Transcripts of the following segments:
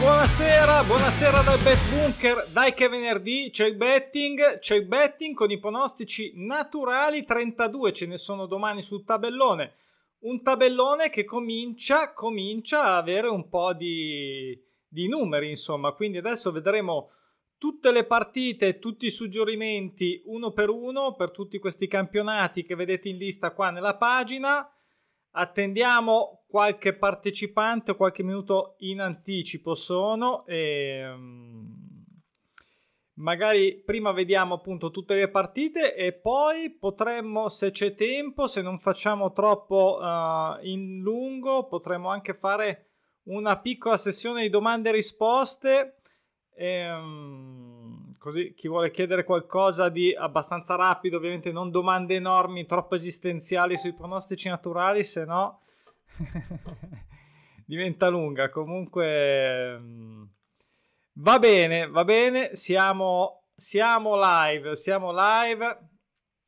buonasera, buonasera dal Bet Bunker. Dai che venerdì c'è il betting, c'è il betting con i pronostici naturali, 32 ce ne sono domani sul tabellone. Un tabellone che comincia, comincia a avere un po' di, di numeri, insomma, quindi adesso vedremo tutte le partite, tutti i suggerimenti uno per uno per tutti questi campionati che vedete in lista qua nella pagina. Attendiamo qualche partecipante, qualche minuto in anticipo sono e um, magari prima vediamo appunto tutte le partite e poi potremmo, se c'è tempo, se non facciamo troppo uh, in lungo, potremmo anche fare una piccola sessione di domande e risposte. E, um, così chi vuole chiedere qualcosa di abbastanza rapido, ovviamente non domande enormi, troppo esistenziali sui pronostici naturali, se no diventa lunga. Comunque um, va bene, va bene, siamo, siamo live, siamo live.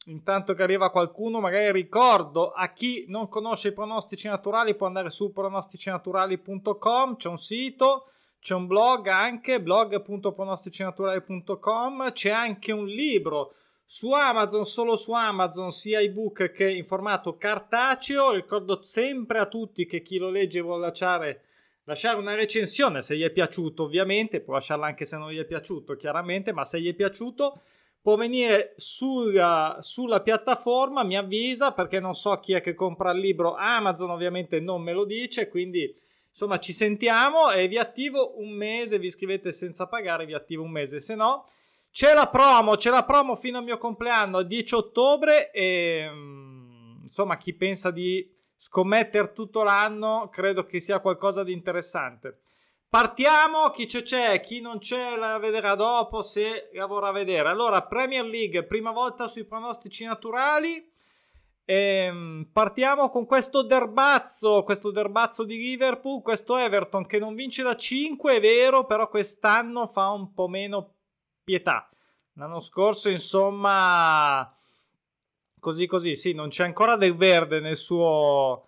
Intanto che arriva qualcuno, magari ricordo a chi non conosce i pronostici naturali può andare su pronosticinaturali.com, c'è un sito c'è un blog anche, blog.pronosticinaturali.com, c'è anche un libro su Amazon, solo su Amazon, sia ebook che in formato cartaceo. Ricordo sempre a tutti che chi lo legge vuole lasciare, lasciare una recensione se gli è piaciuto, ovviamente, può lasciarla anche se non gli è piaciuto, chiaramente, ma se gli è piaciuto può venire sulla, sulla piattaforma, mi avvisa perché non so chi è che compra il libro. Amazon ovviamente non me lo dice, quindi Insomma, ci sentiamo e vi attivo un mese. Vi iscrivete senza pagare, vi attivo un mese. Se no, c'è la promo, c'è la promo fino al mio compleanno, 10 ottobre. E mm, insomma, chi pensa di scommettere tutto l'anno, credo che sia qualcosa di interessante. Partiamo, chi c'è c'è, chi non c'è la vedrà dopo se la vorrà vedere. Allora, Premier League, prima volta sui pronostici naturali. Ehm, partiamo con questo derbazzo, questo derbazzo di Liverpool, questo Everton che non vince da 5, è vero, però quest'anno fa un po' meno pietà. L'anno scorso, insomma, così così, sì, non c'è ancora del verde nel suo,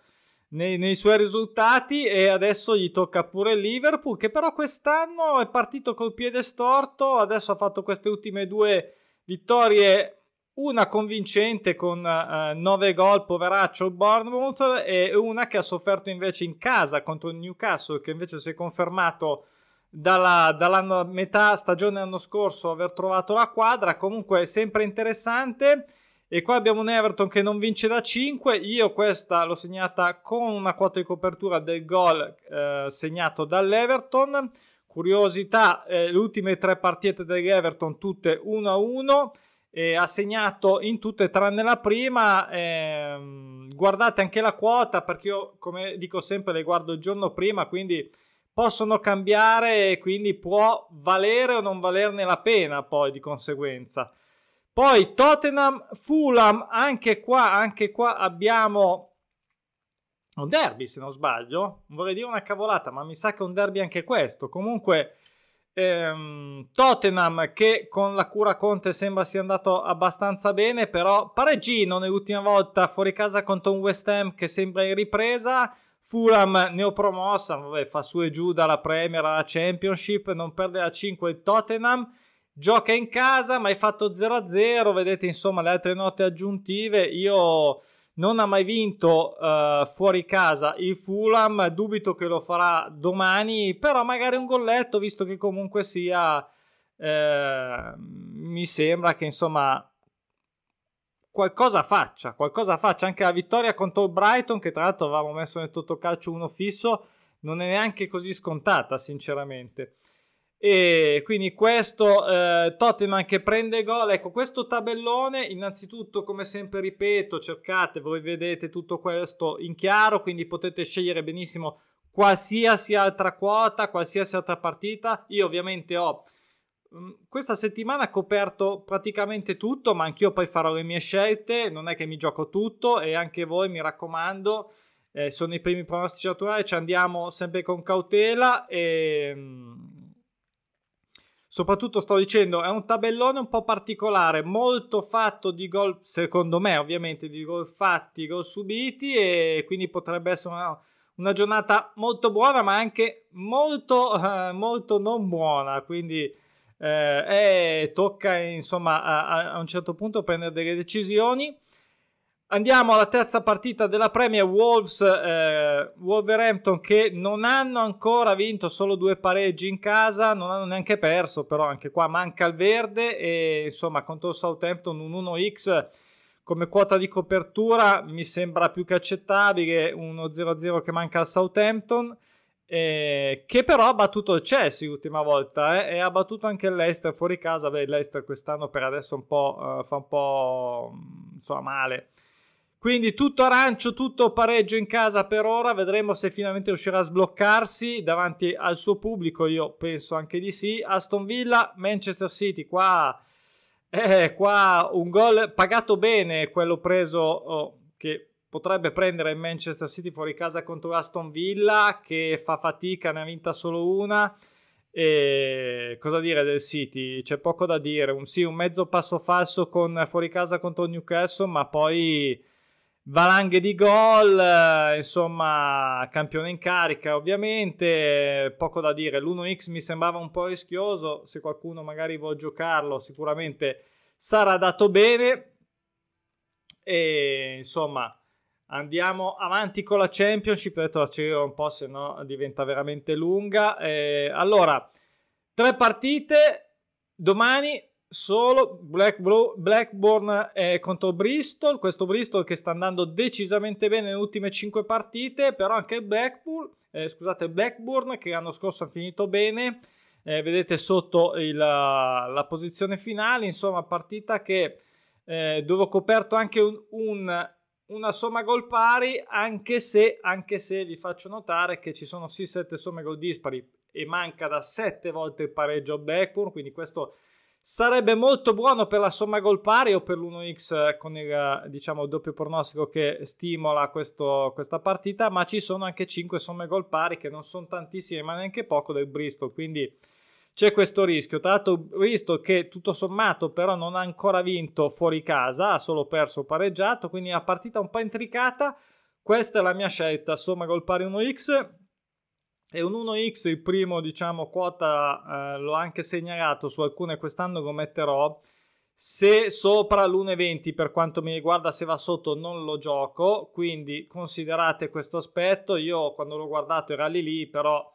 nei, nei, suoi risultati e adesso gli tocca pure Liverpool che però quest'anno è partito col piede storto, adesso ha fatto queste ultime due vittorie una convincente con 9 uh, gol, poveraccio Bournemouth, e una che ha sofferto invece in casa contro il Newcastle, che invece si è confermato dalla, dalla metà stagione l'anno scorso aver trovato la quadra. Comunque sempre interessante. E qua abbiamo un Everton che non vince da 5. Io questa l'ho segnata con una quota di copertura del gol eh, segnato dall'Everton. Curiosità, eh, le ultime tre partite dell'Everton tutte 1-1 eh, ha segnato in tutte tranne la prima. Ehm, guardate anche la quota perché io, come dico sempre, le guardo il giorno prima, quindi possono cambiare e quindi può valere o non valerne la pena poi di conseguenza. Poi Tottenham, Fulham, anche qua, anche qua abbiamo un derby se non sbaglio. Vorrei dire una cavolata, ma mi sa che è un derby anche questo. Comunque Ehm, Tottenham che con la cura Conte sembra sia andato abbastanza bene, però pareggino nell'ultima volta fuori casa contro un West Ham che sembra in ripresa. Fulham neopromossa, vabbè, fa su e giù dalla Premier alla Championship, non perde la 5 il Tottenham. Gioca in casa, ma hai fatto 0-0, vedete insomma le altre note aggiuntive. Io non ha mai vinto uh, fuori casa il Fulham, dubito che lo farà domani, però magari un golletto, visto che comunque sia, eh, mi sembra che insomma qualcosa faccia, qualcosa faccia anche la vittoria contro il Brighton, che tra l'altro avevamo messo nel totocalcio uno fisso, non è neanche così scontata, sinceramente. E quindi questo eh, Tottenham che prende gol, ecco questo tabellone innanzitutto come sempre ripeto cercate, voi vedete tutto questo in chiaro, quindi potete scegliere benissimo qualsiasi altra quota, qualsiasi altra partita, io ovviamente ho mm, questa settimana coperto praticamente tutto, ma anch'io poi farò le mie scelte, non è che mi gioco tutto e anche voi mi raccomando, eh, sono i primi pronostici naturali, ci andiamo sempre con cautela e mm, soprattutto sto dicendo è un tabellone un po' particolare, molto fatto di gol, secondo me ovviamente, di gol fatti, gol subiti e quindi potrebbe essere una, una giornata molto buona, ma anche molto, eh, molto non buona. Quindi eh, tocca insomma a, a, un certo punto prendere delle decisioni. Andiamo alla terza partita della Premier Wolves eh, Wolverhampton che non hanno ancora vinto solo due pareggi in casa, non hanno neanche perso, però anche qua manca il verde e insomma contro il Southampton un 1x come quota di copertura mi sembra più che accettabile, uno 0-0 che manca al Southampton. Eh, che però ha battuto il Chelsea l'ultima volta eh, e ha battuto anche l'Ester fuori casa. Beh, l'Ester quest'anno per adesso un po', uh, fa un po' insomma, male. Quindi tutto arancio, tutto pareggio in casa per ora. Vedremo se finalmente riuscirà a sbloccarsi davanti al suo pubblico. Io penso anche di sì. Aston Villa, Manchester City. Qua eh, qua un gol pagato bene, quello preso oh, che potrebbe prendere il Manchester City fuori casa contro Aston Villa, che fa fatica, ne ha vinta solo una. E cosa dire del City? C'è poco da dire. Un, sì, un mezzo passo falso con fuori casa contro Newcastle, ma poi valanghe di gol, eh, insomma, campione in carica ovviamente, poco da dire, l'1x mi sembrava un po' rischioso, se qualcuno magari vuole giocarlo sicuramente sarà dato bene. E insomma andiamo avanti con la Championship, detto accelero un po' se no diventa veramente lunga, e, allora tre partite. Domani solo Black, Blackburn eh, contro Bristol. Questo Bristol che sta andando decisamente bene nelle ultime 5 partite, però anche Blackpool, eh, scusate, Blackburn che l'anno scorso ha finito bene. Eh, vedete sotto il, la posizione finale, insomma, partita che eh, dove ho coperto anche un, un, una somma gol pari, anche se, anche se vi faccio notare che ci sono sì 7 somme gol dispari e manca da 7 volte il pareggio a Blackburn, quindi questo Sarebbe molto buono per la somma gol pari o per l'1x con il diciamo, doppio pronostico che stimola questo, questa partita, ma ci sono anche 5 somme gol pari che non sono tantissime, ma neanche poco del Bristol, quindi c'è questo rischio. Tra l'altro Bristol che tutto sommato però non ha ancora vinto fuori casa, ha solo perso pareggiato, quindi una partita un po' intricata. Questa è la mia scelta, somma gol pari 1x e un 1x, il primo, diciamo, quota, eh, l'ho anche segnalato su alcune quest'anno, lo metterò. Se sopra l'1,20 per quanto mi riguarda, se va sotto non lo gioco, quindi considerate questo aspetto. Io quando l'ho guardato era lì lì, però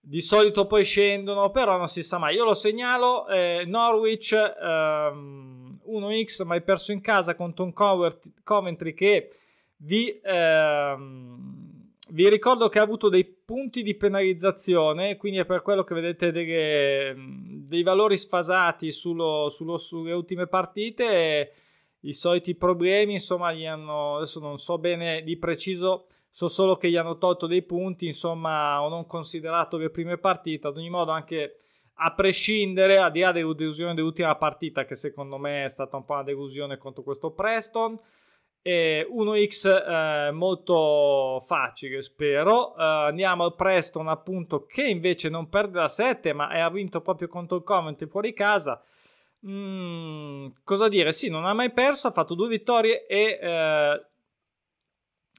di solito poi scendono, però non si sa mai. Io lo segnalo, eh, Norwich ehm, 1x, ma hai perso in casa contro un Coventry che vi... Ehm, vi ricordo che ha avuto dei punti di penalizzazione, quindi è per quello che vedete delle, dei valori sfasati sullo, sullo, sulle ultime partite. I soliti problemi, insomma, gli hanno, adesso non so bene di preciso, so solo che gli hanno tolto dei punti, insomma, ho non considerato le prime partite. Ad ogni modo, anche a prescindere, a di là dell'illusione dell'ultima partita, che secondo me è stata un po' una delusione contro questo Preston e 1x eh, molto facile spero. Uh, andiamo al Preston appunto che invece non perde da 7 ma ha vinto proprio contro il Coventry fuori casa. Mm, cosa dire? Sì non ha mai perso ha fatto due vittorie e, eh,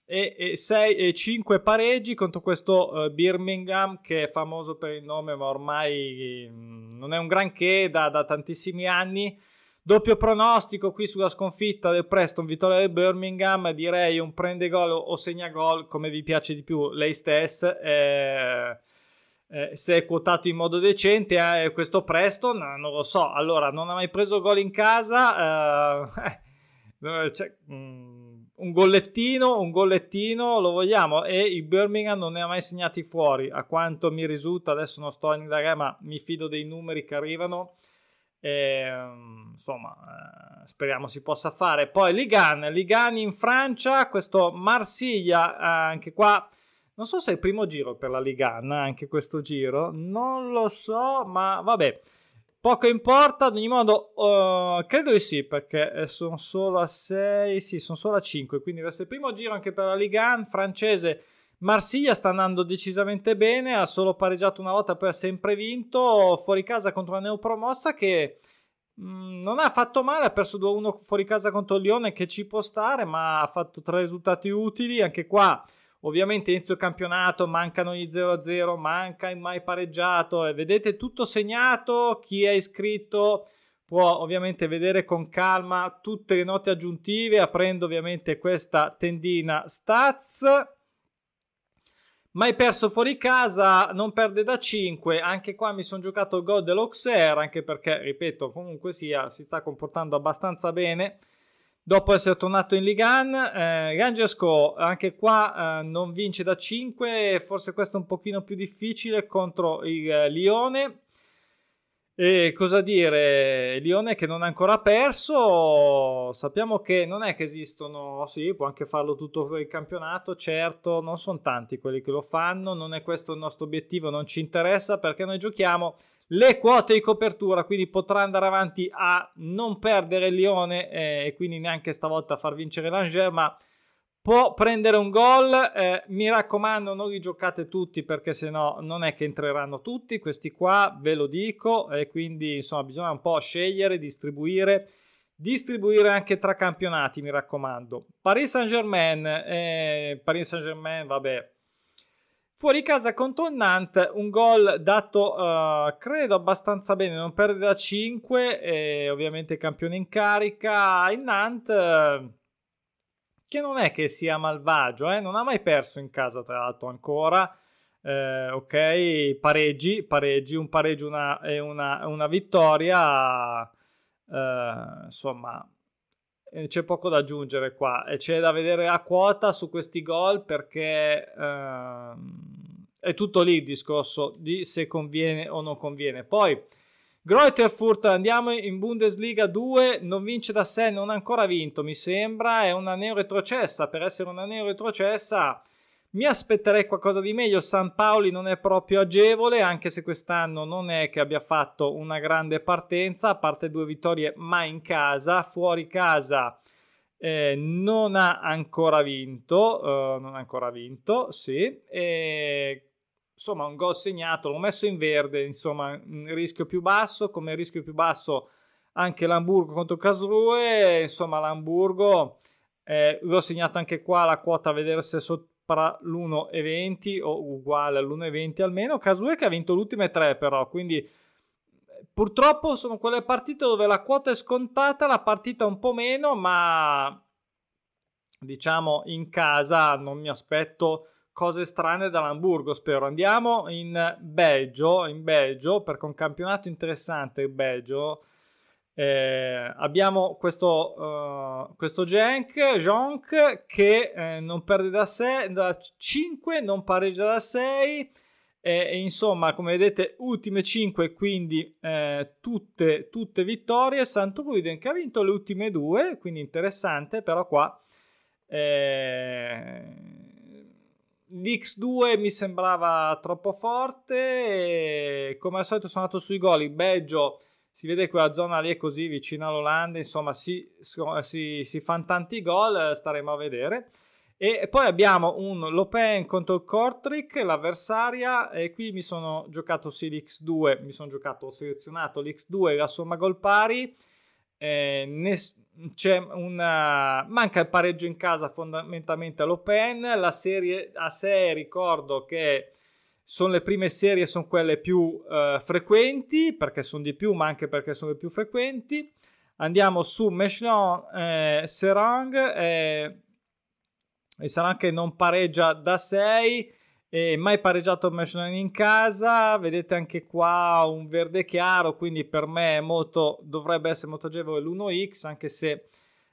e, e, 6 e 5 pareggi contro questo uh, Birmingham che è famoso per il nome ma ormai mm, non è un granché da, da tantissimi anni Doppio pronostico qui sulla sconfitta del Preston, vittoria del Birmingham, direi un prende gol o segna gol come vi piace di più lei stessa. Eh, eh, se è quotato in modo decente, eh, questo Preston non lo so. Allora, non ha mai preso gol in casa. Cioè, mm, un gollettino, un gollettino lo vogliamo e il Birmingham non ne ha mai segnati fuori. A quanto mi risulta, adesso non sto a indagare, ma mi fido dei numeri che arrivano e, ehm, insomma, eh, speriamo si possa fare. Poi Ligan, Ligan in Francia, questo Marsiglia, eh, anche qua. Non so se è il primo giro per la Ligan, anche questo giro, non lo so, ma vabbè, poco importa. Ad ogni modo, uh, credo di sì, perché eh, sono solo a 6, sì, sono solo a 5, quindi questo è il primo giro anche per la Ligan francese Marsiglia sta andando decisamente bene, ha solo pareggiato una volta, poi ha sempre vinto fuori casa contro la neopromossa che mm, non ha fatto male, ha perso 2-1 fuori casa contro Lione che ci può stare, ma ha fatto tre risultati utili, anche qua Ovviamente inizio campionato, mancano gli 0-0, manca il mai pareggiato e vedete tutto segnato, chi è iscritto può ovviamente vedere con calma tutte le note aggiuntive aprendo ovviamente questa tendina stats mai perso fuori casa non perde da 5 anche qua mi sono giocato il gol dell'Auxerre anche perché ripeto comunque sia si sta comportando abbastanza bene dopo essere tornato in Ligan. Eh, Rangersco anche qua eh, non vince da 5, forse questo è un pochino più difficile contro il eh, Lione. E cosa dire, Lione che non ha ancora perso, sappiamo che non è che esistono, sì, può anche farlo tutto il campionato, certo, non sono tanti quelli che lo fanno, non è questo il nostro obiettivo, non ci interessa perché noi giochiamo le quote di copertura, quindi potrà andare avanti a non perdere Lione eh, e quindi neanche stavolta far vincere l'Angers, ma può prendere un gol. Eh, mi raccomando, non li giocate tutti perché sennò non è che entreranno tutti. Questi qua ve lo dico, e quindi insomma bisogna un po' scegliere, distribuire. Distribuire anche tra campionati, mi raccomando. Paris Saint-Germain, eh, Paris Saint-Germain, vabbè, Fuori casa contro il Nantes, un gol dato uh, credo abbastanza bene, non perde da 5 e ovviamente campione in carica. Il Nantes che non è che sia malvagio, eh? non ha mai perso in casa tra l'altro ancora. Eh, ok, pareggi, pareggi, un pareggio una, e una, una vittoria. Eh, insomma, eh, c'è poco da aggiungere qua e c'è da vedere a quota su questi gol perché ehm, è tutto lì il discorso di se conviene o non conviene. Poi Greuterfurt andiamo in Bundesliga 2, non vince da 6, non ha ancora vinto, mi sembra, è una neo retrocessa, per essere una neo retrocessa mi aspetterei qualcosa di meglio. San Paoli non è proprio agevole, anche se quest'anno non è che abbia fatto una grande partenza, a parte due vittorie, ma in casa, fuori casa. Eh, non ha ancora vinto, uh, non ha ancora vinto, sì, e, insomma un gol segnato, l'ho messo in verde, insomma un rischio più basso, come rischio più basso anche l'Hamburgo contro Casrue, insomma l'Hamburgo eh, l'ho segnato anche qua la quota a vedere se so- tra l'1,20 o uguale all'1,20 almeno. Casue che ha vinto le ultime tre però, quindi purtroppo sono quelle partite dove la quota è scontata, la partita un po' meno, ma diciamo in casa non mi aspetto cose strane dall'Hamburgo, spero. Andiamo in Belgio, in Belgio perché un campionato interessante il Belgio. Eh, abbiamo questo, uh, questo Genk, Jonk che eh, non perde da, 6, da 5, non pareggia da 6 e, insomma come vedete ultime 5 quindi eh, tutte, tutte vittorie. Santo Guiden che ha vinto le ultime due quindi interessante però qua eh, l'X2 mi sembrava troppo forte come al solito sono andato sui gol il Belgio si vede quella zona lì è così vicino all'Olanda, insomma si, si, si fanno tanti gol, staremo a vedere. E poi abbiamo un Lopen contro il Kortrijk, l'avversaria, e qui mi sono giocato sì l'X2, mi sono giocato, ho selezionato l'X2 e la somma gol pari. Eh, ness- c'è una manca il pareggio in casa fondamentalmente all'Open la serie a 6 ricordo che sono le prime serie, sono quelle più uh, frequenti, perché sono di più, ma anche perché sono le più frequenti. Andiamo su Mechelon eh, Serang, eh, e Serang che non pareggia da 6, eh, mai pareggiato Mechelon in casa, vedete anche qua un verde chiaro, quindi per me molto, dovrebbe essere molto agevole l'1x, anche se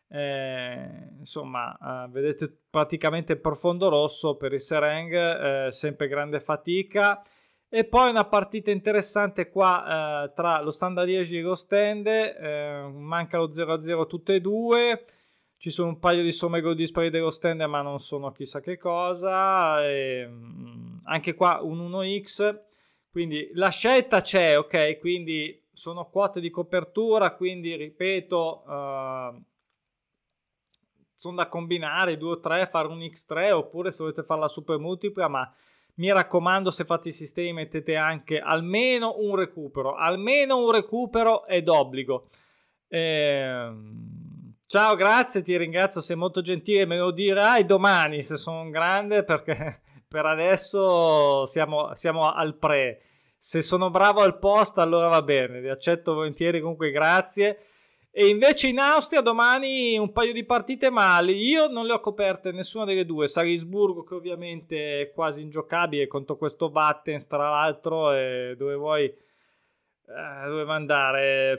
eh, insomma, eh, vedete praticamente il profondo rosso per il Sereng, eh, sempre grande fatica. E poi una partita interessante qua eh, tra lo Standard Liegi e l'Ostende, eh, manca lo 0-0 tutte e due. Ci sono un paio di somme gol dispari dell'Ostende, ma non sono chissà che cosa. E, mh, anche qua un 1x. Quindi la scelta c'è, ok? Quindi sono quote di copertura, quindi ripeto, uh, sono da combinare 2 o 3, fare un X3 oppure se volete fare la super multipla, ma mi raccomando se fate i sistemi mettete anche almeno un recupero, almeno un recupero è d'obbligo. Eh, Ciao, grazie, ti ringrazio, sei molto gentile, me lo dirai domani se sono un grande perché per adesso siamo, siamo al pre. Se sono bravo al post allora va bene, vi accetto volentieri, comunque grazie. E invece in Austria domani un paio di partite mali. Io non le ho coperte nessuna delle due. Salisburgo che ovviamente è quasi ingiocabile contro questo Vattens tra l'altro dove vuoi eh, dove andare?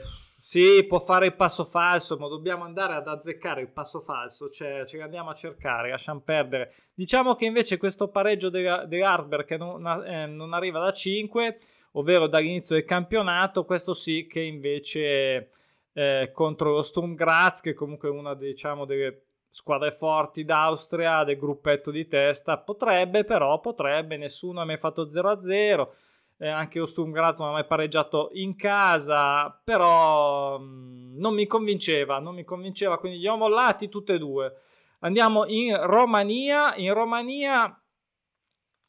Sì, può fare il passo falso, ma dobbiamo andare ad azzeccare il passo falso, cioè ce andiamo a cercare, lasciamo perdere. Diciamo che invece questo pareggio dell'Arber che non, eh, non arriva da 5, ovvero dall'inizio del campionato, questo sì che invece eh, contro lo Sturm Graz, che comunque è una diciamo, delle squadre forti d'Austria, del gruppetto di testa, potrebbe però, potrebbe, nessuno ha mai fatto 0-0, eh, anche lo Sturm Graz non ha mai pareggiato in casa, però mh, mm, non mi convinceva, non mi convinceva, quindi li ho mollati tutte e due. Andiamo in Romania, in Romania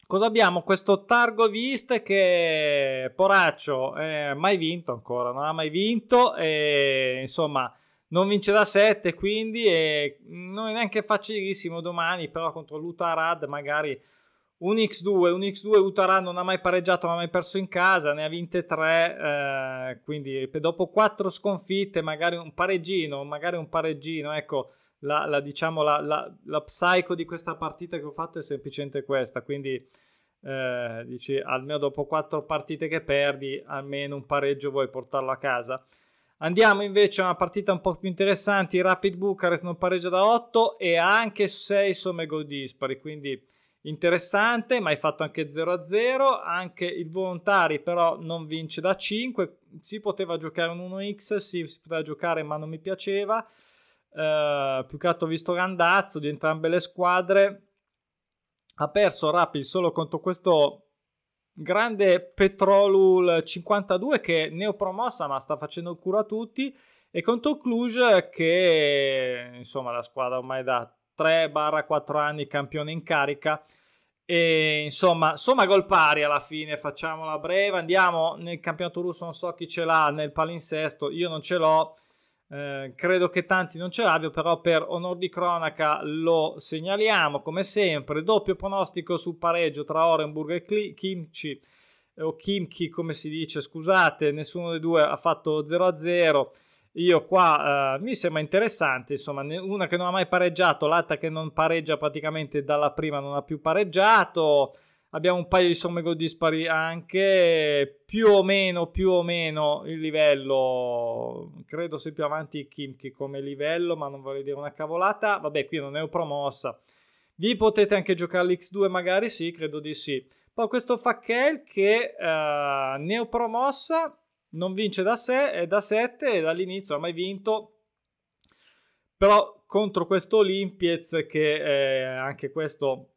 Cosa abbiamo? Questo Targovist che Poraccio eh, mai vinto ancora, non ha mai vinto e insomma non vince da 7 quindi e non è neanche facilissimo domani però contro l'Utarad magari un X2, un X2 Utarad non ha mai pareggiato, non ha mai perso in casa, ne ha vinte 3, eh, quindi dopo 4 sconfitte magari un pareggino, magari un pareggino, ecco la, la, diciamo, la, la, la psycho di questa partita che ho fatto è semplicemente questa. Quindi eh, dici almeno dopo quattro partite che perdi, almeno un pareggio vuoi portarlo a casa. Andiamo invece a una partita un po' più interessante. Rapid Bucarest non pareggia da 8 e anche 6 somme gol dispari. Quindi interessante, ma hai fatto anche 0-0. Anche il Volontari però non vince da 5. Si poteva giocare un 1x, sì, si poteva giocare ma non mi piaceva. Uh, più che altro visto l'andazzo di entrambe le squadre. Ha perso Rapid solo contro questo grande Petrolul 52 che neopromossa ma sta facendo il culo a tutti e contro Cluj che insomma la squadra ormai da 3-4 anni campione in carica e insomma somma gol pari alla fine facciamola breve andiamo nel campionato russo non so chi ce l'ha nel palinsesto io non ce l'ho eh, credo che tanti non ce l'abbiano, però per onor di cronaca lo segnaliamo come sempre. Doppio pronostico sul pareggio tra Orenburg e Kli- Kimchi, o Kimchi come si dice, scusate, nessuno dei due ha fatto 0-0. Io qua eh, mi sembra interessante, insomma, una che non ha mai pareggiato, l'altra che non pareggia praticamente dalla prima non ha più pareggiato. Abbiamo un paio di somme gol dispari anche più o meno più o meno il livello. Credo sia più avanti Kimchi come livello ma non vorrei dire una cavolata. Vabbè qui non è promossa. Vi potete anche giocare l'X2 magari sì credo di sì. Poi questo Fackel che uh, neopromossa non vince da 6 è da 7 e dall'inizio ha mai vinto. Però contro questo Olimpiez che è anche questo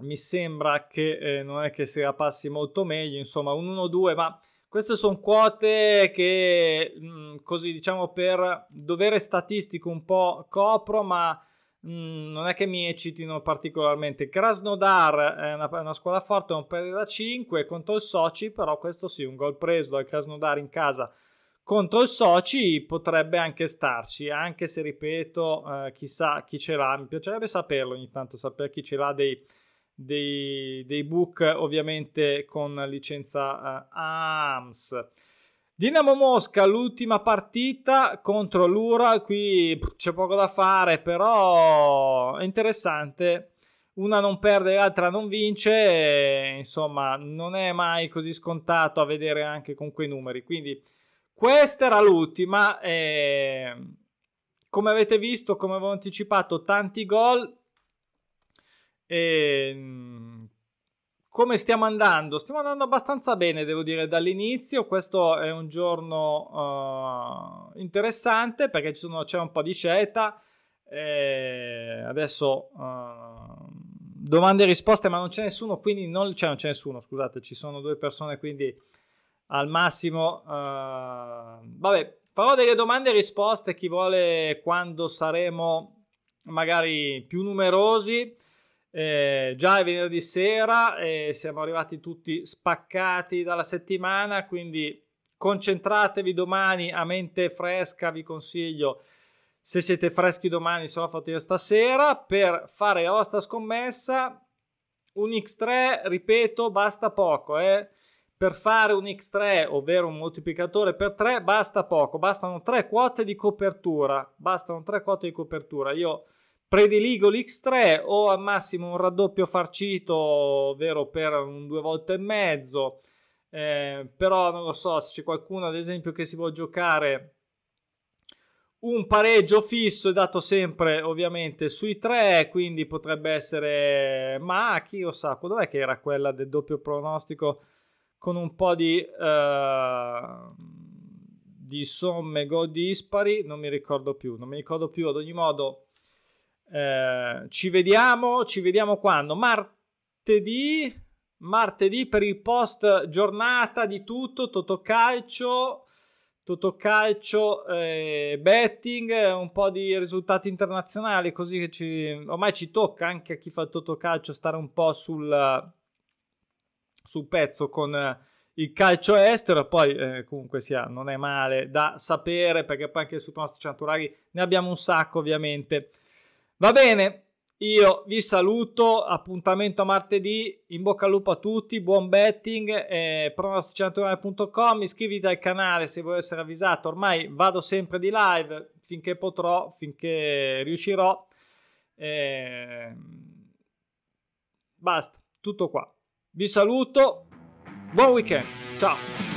mi sembra che eh, non è che la passi molto meglio, insomma un 1-2, ma queste sono quote che mh, mm, così diciamo per dovere statistico un po' copro, ma mm, non è che mi eccitino particolarmente. Krasnodar è una, una squadra forte, non perde da 5 contro il Sochi, però questo sì, un gol preso dal Krasnodar in casa contro il Sochi potrebbe anche starci, anche se ripeto, eh, chissà chi ce l'ha, mi piacerebbe saperlo ogni tanto, sapere chi ce l'ha dei dei, dei book ovviamente con licenza uh, AMS. Dinamo Mosca, l'ultima partita contro l'Ural, qui c'è poco da fare, però è interessante. Una non perde, l'altra non vince, e, insomma, non è mai così scontato a vedere anche con quei numeri. Quindi questa era l'ultima. E, come avete visto, come avevo anticipato, tanti gol, e, come stiamo andando? Stiamo andando abbastanza bene, devo dire, dall'inizio. Questo è un giorno uh, interessante perché sono, c'è un po' di scelta. E adesso uh, domande e risposte, ma non c'è nessuno, quindi non, cioè non c'è nessuno, scusate, ci sono due persone, quindi al massimo. Uh, vabbè, farò delle domande e risposte. Chi vuole quando saremo magari più numerosi eh, già è venerdì sera e siamo arrivati tutti spaccati dalla settimana, quindi concentratevi domani a mente fresca, vi consiglio se siete freschi domani sono fatto io stasera per fare la vostra scommessa un X3 ripeto basta poco eh. per fare un X3 ovvero un moltiplicatore per 3 basta poco bastano tre quote di copertura bastano tre quote di copertura io prediligo l'X3 o al massimo un raddoppio farcito ovvero per un due volte e mezzo. Eh, però non lo so se c'è qualcuno ad esempio che si vuole giocare un pareggio fisso è dato sempre ovviamente sui tre, quindi potrebbe essere, ma chi lo sa, dov'è che era quella del doppio pronostico con un po' di, uh, di somme gol dispari, non mi ricordo più, non mi ricordo più, ad ogni modo eh, ci vediamo, ci vediamo quando? Martedì, martedì per il post giornata di tutto, Totocalcio Totocalcio, eh, betting, un po' di risultati internazionali, così che ci, ormai ci tocca anche a chi fa il Totocalcio stare un po' sul, sul pezzo con il calcio estero. Poi eh, comunque sia, non è male da sapere perché poi anche sui nostri centurari ne abbiamo un sacco ovviamente. Va bene, io vi saluto, appuntamento a martedì, in bocca al lupo a tutti, buon betting, eh, pronosticinaturale.com, iscriviti al canale se vuoi essere avvisato, ormai vado sempre di live finché potrò, finché riuscirò. Eh, basta, tutto qua. Vi saluto, buon weekend, ciao!